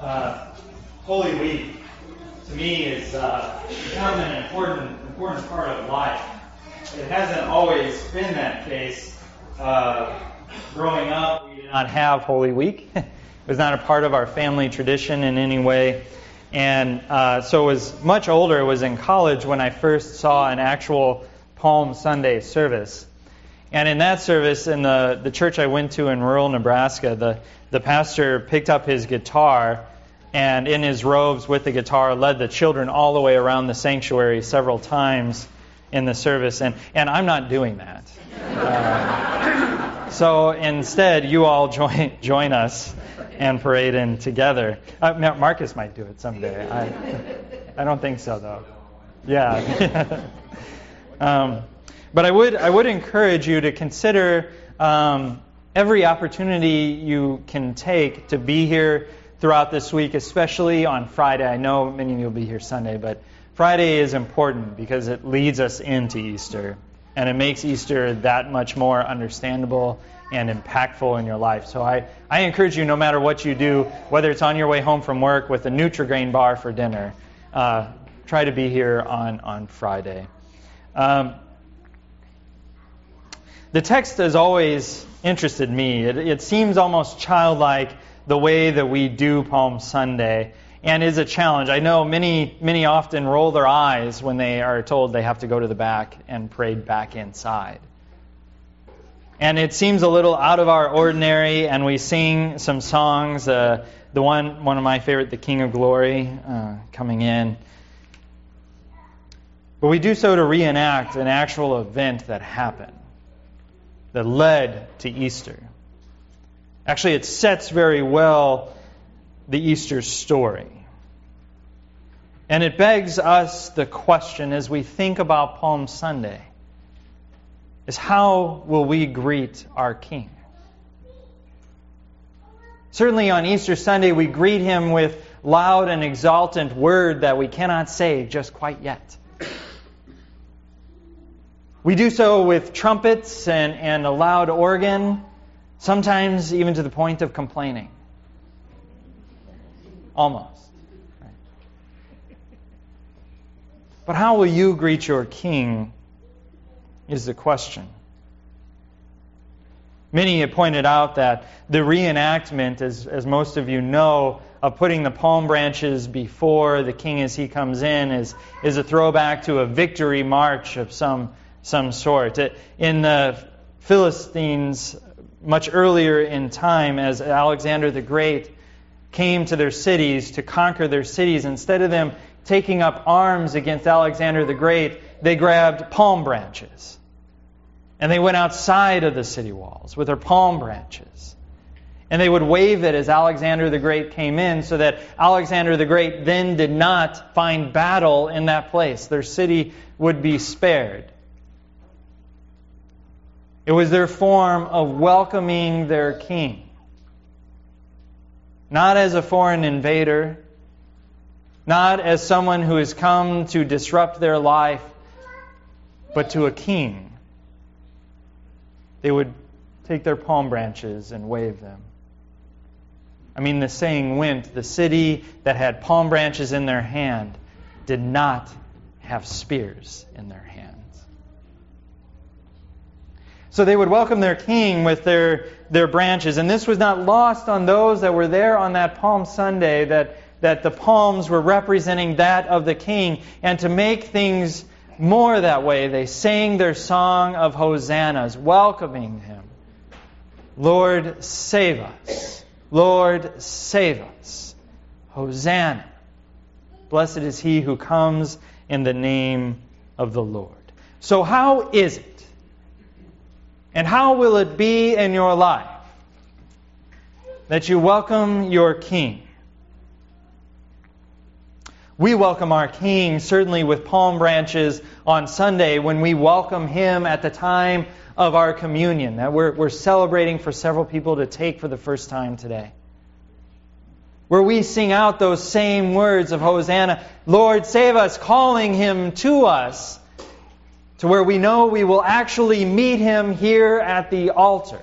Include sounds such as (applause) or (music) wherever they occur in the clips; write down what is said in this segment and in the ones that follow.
uh, Holy Week to me is uh, become an important important part of life. It hasn't always been that case. Uh, growing up, we did not have Holy Week. (laughs) it was not a part of our family tradition in any way. And uh, so was much older. Was in college when I first saw an actual Palm Sunday service. And in that service, in the, the church I went to in rural Nebraska, the, the pastor picked up his guitar and in his robes with the guitar led the children all the way around the sanctuary several times in the service. And, and I'm not doing that. Uh, so instead, you all join, join us and parade in together. Uh, Marcus might do it someday. I, I don't think so, though. Yeah. (laughs) um, but I would, I would encourage you to consider um, every opportunity you can take to be here throughout this week, especially on Friday. I know many of you will be here Sunday, but Friday is important because it leads us into Easter. And it makes Easter that much more understandable and impactful in your life. So I, I encourage you, no matter what you do, whether it's on your way home from work with a Nutri-Grain bar for dinner, uh, try to be here on, on Friday. Um, the text has always interested me. It, it seems almost childlike the way that we do Palm Sunday and is a challenge. I know many, many often roll their eyes when they are told they have to go to the back and pray back inside. And it seems a little out of our ordinary, and we sing some songs. Uh, the one, one of my favorite, "The King of Glory," uh, coming in. But we do so to reenact an actual event that happened that led to Easter. Actually, it sets very well the Easter story. And it begs us the question as we think about Palm Sunday is how will we greet our King? Certainly on Easter Sunday, we greet him with loud and exultant word that we cannot say just quite yet. We do so with trumpets and, and a loud organ, sometimes even to the point of complaining. Almost. But how will you greet your king is the question. Many have pointed out that the reenactment, as, as most of you know, of putting the palm branches before the king as he comes in is, is a throwback to a victory march of some some sort. Uh, in the Philistines, much earlier in time, as Alexander the Great came to their cities to conquer their cities, instead of them taking up arms against Alexander the Great, they grabbed palm branches. And they went outside of the city walls with their palm branches. And they would wave it as Alexander the Great came in, so that Alexander the Great then did not find battle in that place. Their city would be spared. It was their form of welcoming their king. Not as a foreign invader, not as someone who has come to disrupt their life, but to a king. They would take their palm branches and wave them. I mean, the saying went the city that had palm branches in their hand did not have spears in their hand. So they would welcome their king with their, their branches. And this was not lost on those that were there on that Palm Sunday, that, that the palms were representing that of the king. And to make things more that way, they sang their song of hosannas, welcoming him. Lord, save us. Lord, save us. Hosanna. Blessed is he who comes in the name of the Lord. So, how is it and how will it be in your life that you welcome your King? We welcome our King certainly with palm branches on Sunday when we welcome Him at the time of our communion that we're, we're celebrating for several people to take for the first time today. Where we sing out those same words of Hosanna, Lord, save us, calling Him to us to where we know we will actually meet him here at the altar.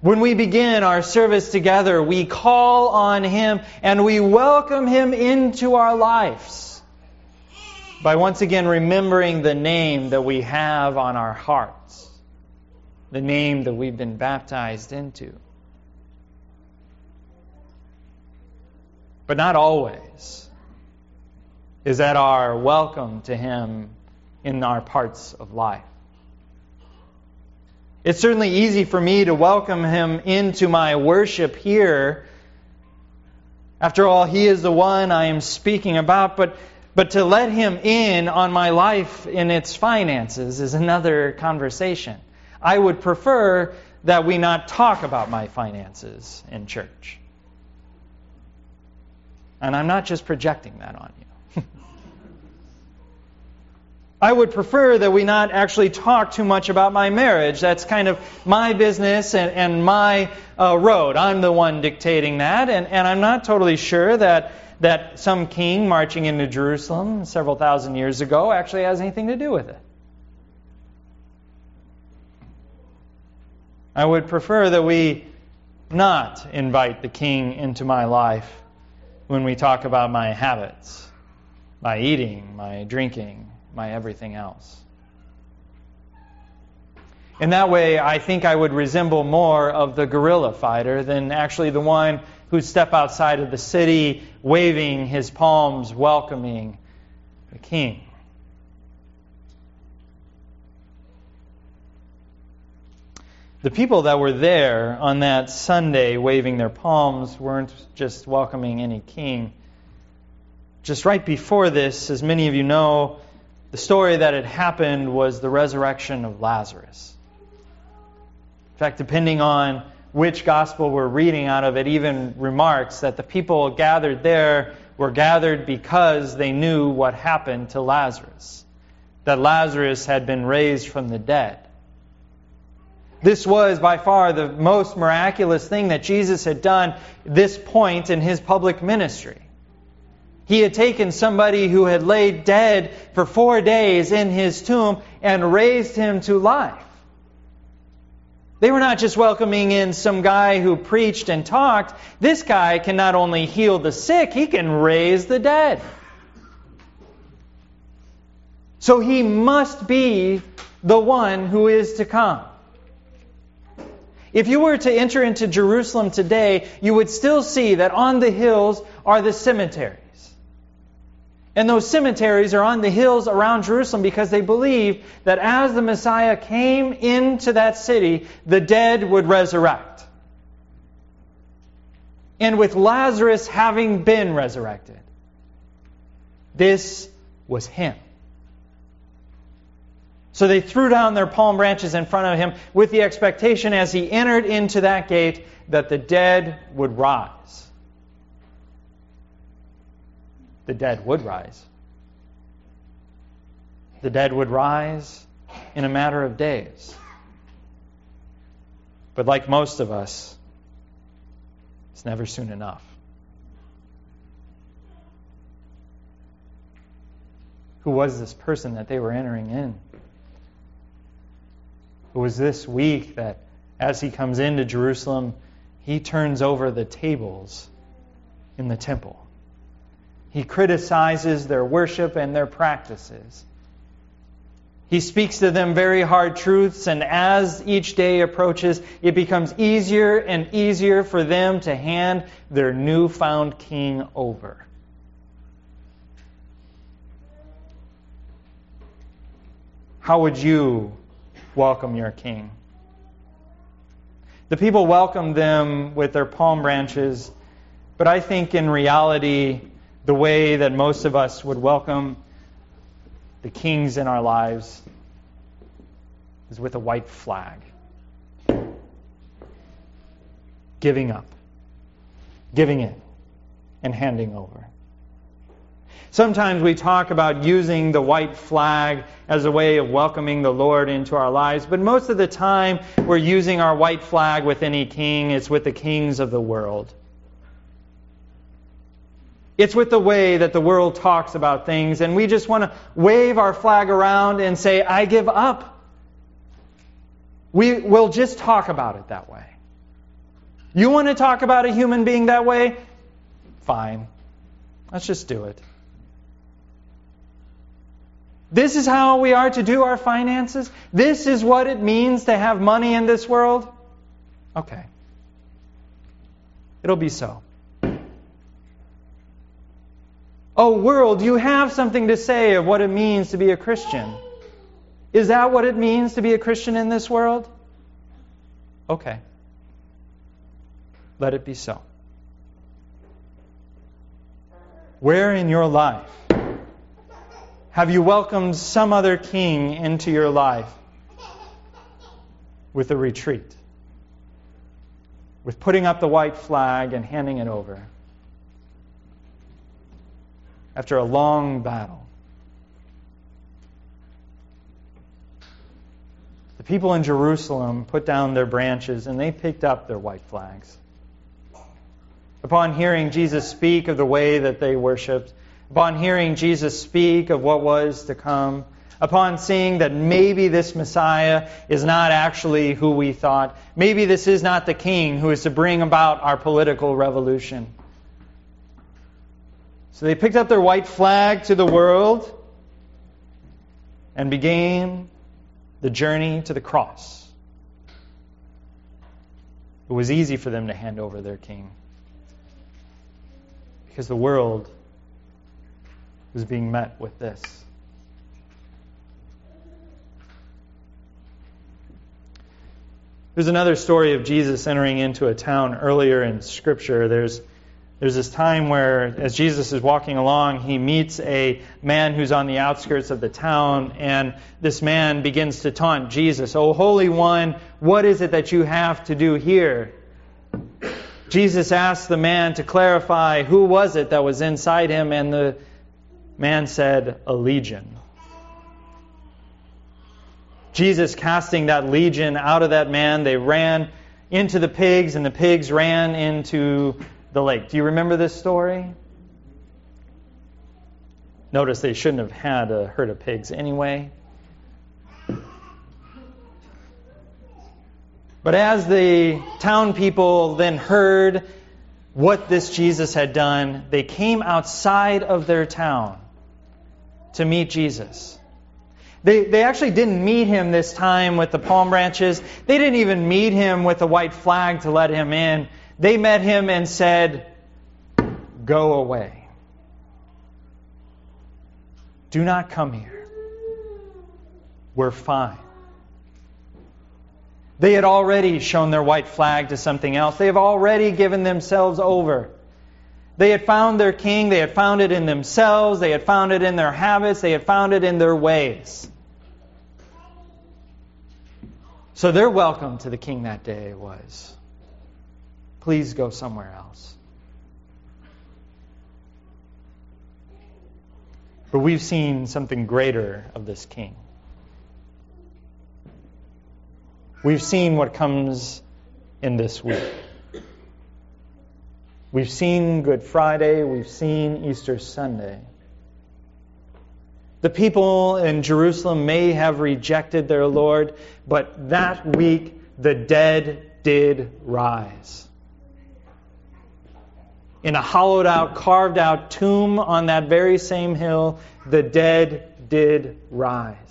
When we begin our service together, we call on Him and we welcome Him into our lives by once again remembering the name that we have on our hearts, the name that we've been baptized into. But not always is that our welcome to Him in our parts of life. It's certainly easy for me to welcome him into my worship here. After all, he is the one I am speaking about, but, but to let him in on my life in its finances is another conversation. I would prefer that we not talk about my finances in church. And I'm not just projecting that on. (laughs) I would prefer that we not actually talk too much about my marriage. That's kind of my business and, and my uh, road. I'm the one dictating that, and, and I'm not totally sure that, that some king marching into Jerusalem several thousand years ago actually has anything to do with it. I would prefer that we not invite the king into my life when we talk about my habits, my eating, my drinking, my everything else. In that way, I think I would resemble more of the guerrilla fighter than actually the one who'd step outside of the city waving his palms, welcoming the king. The people that were there on that Sunday waving their palms weren't just welcoming any king. Just right before this, as many of you know, the story that had happened was the resurrection of Lazarus. In fact, depending on which gospel we're reading out of, it even remarks that the people gathered there were gathered because they knew what happened to Lazarus, that Lazarus had been raised from the dead. This was by far the most miraculous thing that Jesus had done this point in his public ministry. He had taken somebody who had laid dead for four days in his tomb and raised him to life. They were not just welcoming in some guy who preached and talked. This guy can not only heal the sick, he can raise the dead. So he must be the one who is to come. If you were to enter into Jerusalem today, you would still see that on the hills are the cemeteries. And those cemeteries are on the hills around Jerusalem because they believe that as the Messiah came into that city, the dead would resurrect. And with Lazarus having been resurrected, this was him. So they threw down their palm branches in front of him with the expectation as he entered into that gate that the dead would rise the dead would rise. The dead would rise in a matter of days. But like most of us, it's never soon enough. Who was this person that they were entering in? It was this week that as he comes into Jerusalem, he turns over the tables in the temple. He criticizes their worship and their practices. He speaks to them very hard truths, and as each day approaches, it becomes easier and easier for them to hand their newfound king over. How would you welcome your king? The people welcomed them with their palm branches, but I think in reality, the way that most of us would welcome the kings in our lives is with a white flag. Giving up, giving in, and handing over. Sometimes we talk about using the white flag as a way of welcoming the Lord into our lives, but most of the time we're using our white flag with any king, it's with the kings of the world. It's with the way that the world talks about things, and we just want to wave our flag around and say, I give up. We will just talk about it that way. You want to talk about a human being that way? Fine. Let's just do it. This is how we are to do our finances? This is what it means to have money in this world? Okay. It'll be so. Oh, world, you have something to say of what it means to be a Christian. Is that what it means to be a Christian in this world? Okay. Let it be so. Where in your life have you welcomed some other king into your life with a retreat? With putting up the white flag and handing it over? After a long battle. The people in Jerusalem put down their branches and they picked up their white flags. Upon hearing Jesus speak of the way that they worshiped, upon hearing Jesus speak of what was to come, upon seeing that maybe this Messiah is not actually who we thought, maybe this is not the king who is to bring about our political revolution. So they picked up their white flag to the world and began the journey to the cross. It was easy for them to hand over their king because the world was being met with this. There's another story of Jesus entering into a town earlier in Scripture. There's, there's this time where, as Jesus is walking along, he meets a man who's on the outskirts of the town, and this man begins to taunt Jesus, Oh, Holy One, what is it that you have to do here? Jesus asked the man to clarify who was it that was inside him, and the man said, A legion. Jesus casting that legion out of that man, they ran into the pigs, and the pigs ran into the lake. Do you remember this story? Notice they shouldn't have had a herd of pigs anyway. But as the town people then heard what this Jesus had done, they came outside of their town to meet Jesus. They, they actually didn't meet him this time with the palm branches. They didn't even meet him with a white flag to let him in. They met him and said, Go away. Do not come here. We're fine. They had already shown their white flag to something else. They have already given themselves over. They had found their king. They had found it in themselves. They had found it in their habits. They had found it in their ways. So their welcome to the king that day was please go somewhere else. But we've seen something greater of this king. We've seen what comes in this week. We've seen Good Friday, we've seen Easter Sunday. The people in Jerusalem may have rejected their Lord, but that week the dead did rise. In a hollowed out, carved out tomb on that very same hill, the dead did rise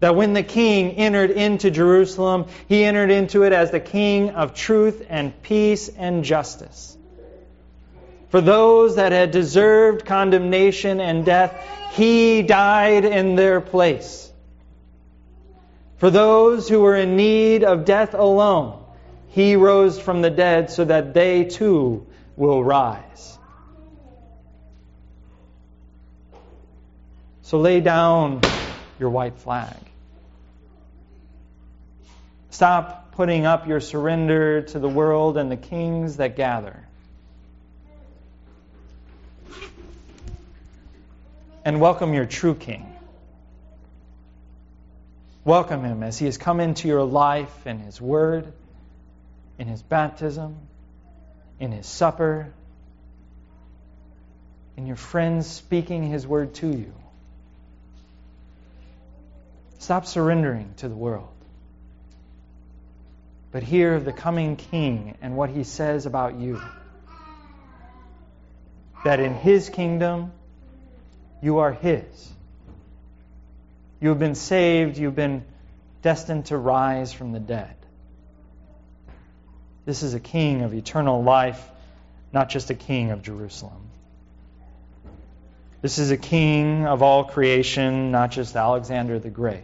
that when the king entered into Jerusalem, he entered into it as the king of truth and peace and justice. For those that had deserved condemnation and death, he died in their place. For those who were in need of death alone, he rose from the dead so that they too will rise. So lay down your white flag. Stop putting up your surrender to the world and the kings that gather. And welcome your true king. Welcome him as he has come into your life in his word, in his baptism, in his supper, in your friends speaking his word to you. Stop surrendering to the world but hear of the coming King and what he says about you. That in his kingdom, you are his. You have been saved, you've been destined to rise from the dead. This is a king of eternal life, not just a king of Jerusalem. This is a king of all creation, not just Alexander the Great.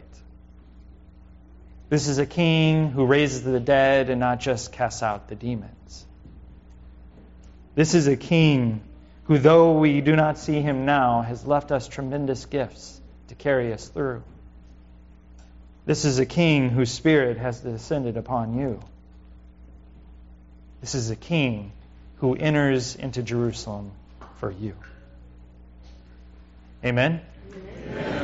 This is a king who raises the dead and not just casts out the demons. This is a king who, though we do not see him now, has left us tremendous gifts to carry us through. This is a king whose spirit has descended upon you. This is a king who enters into Jerusalem for you. Amen? Amen.